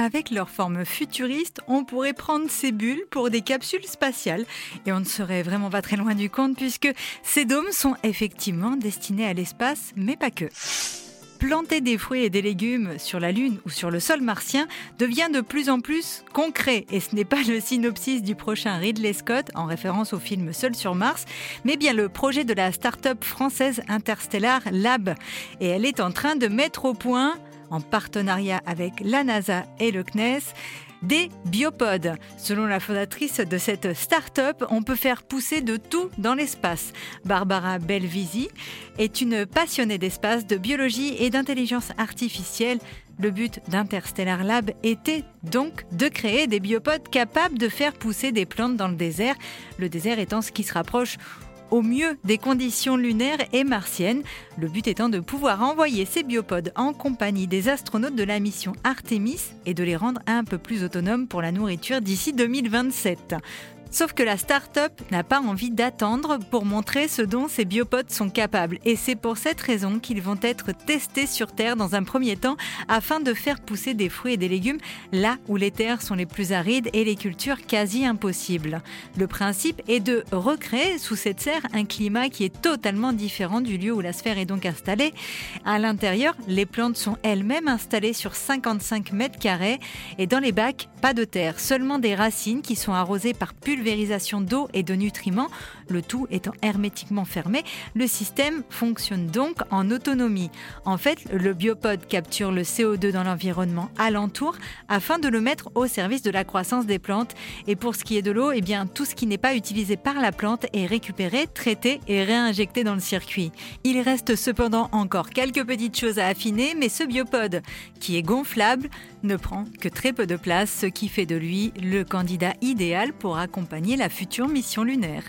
Avec leur forme futuriste, on pourrait prendre ces bulles pour des capsules spatiales. Et on ne serait vraiment pas très loin du compte puisque ces dômes sont effectivement destinés à l'espace, mais pas que planter des fruits et des légumes sur la Lune ou sur le sol martien devient de plus en plus concret. Et ce n'est pas le synopsis du prochain Ridley Scott, en référence au film Seul sur Mars, mais bien le projet de la start-up française Interstellar Lab. Et elle est en train de mettre au point, en partenariat avec la NASA et le CNES, des biopodes. Selon la fondatrice de cette start-up, on peut faire pousser de tout dans l'espace. Barbara Belvisi est une passionnée d'espace, de biologie et d'intelligence artificielle. Le but d'Interstellar Lab était donc de créer des biopodes capables de faire pousser des plantes dans le désert, le désert étant ce qui se rapproche au mieux des conditions lunaires et martiennes, le but étant de pouvoir envoyer ces biopodes en compagnie des astronautes de la mission Artemis et de les rendre un peu plus autonomes pour la nourriture d'ici 2027. Sauf que la start-up n'a pas envie d'attendre pour montrer ce dont ces biopodes sont capables. Et c'est pour cette raison qu'ils vont être testés sur Terre dans un premier temps afin de faire pousser des fruits et des légumes là où les terres sont les plus arides et les cultures quasi impossibles. Le principe est de recréer sous cette serre un climat qui est totalement différent du lieu où la sphère est donc installée. À l'intérieur, les plantes sont elles-mêmes installées sur 55 mètres carrés et dans les bacs, pas de terre, seulement des racines qui sont arrosées par pulvérisation d'eau et de nutriments, le tout étant hermétiquement fermé, le système fonctionne donc en autonomie. En fait, le biopode capture le CO2 dans l'environnement alentour afin de le mettre au service de la croissance des plantes. Et pour ce qui est de l'eau, eh bien, tout ce qui n'est pas utilisé par la plante est récupéré, traité et réinjecté dans le circuit. Il reste cependant encore quelques petites choses à affiner, mais ce biopode, qui est gonflable, ne prend que très peu de place, ce qui fait de lui le candidat idéal pour accompagner la future mission lunaire.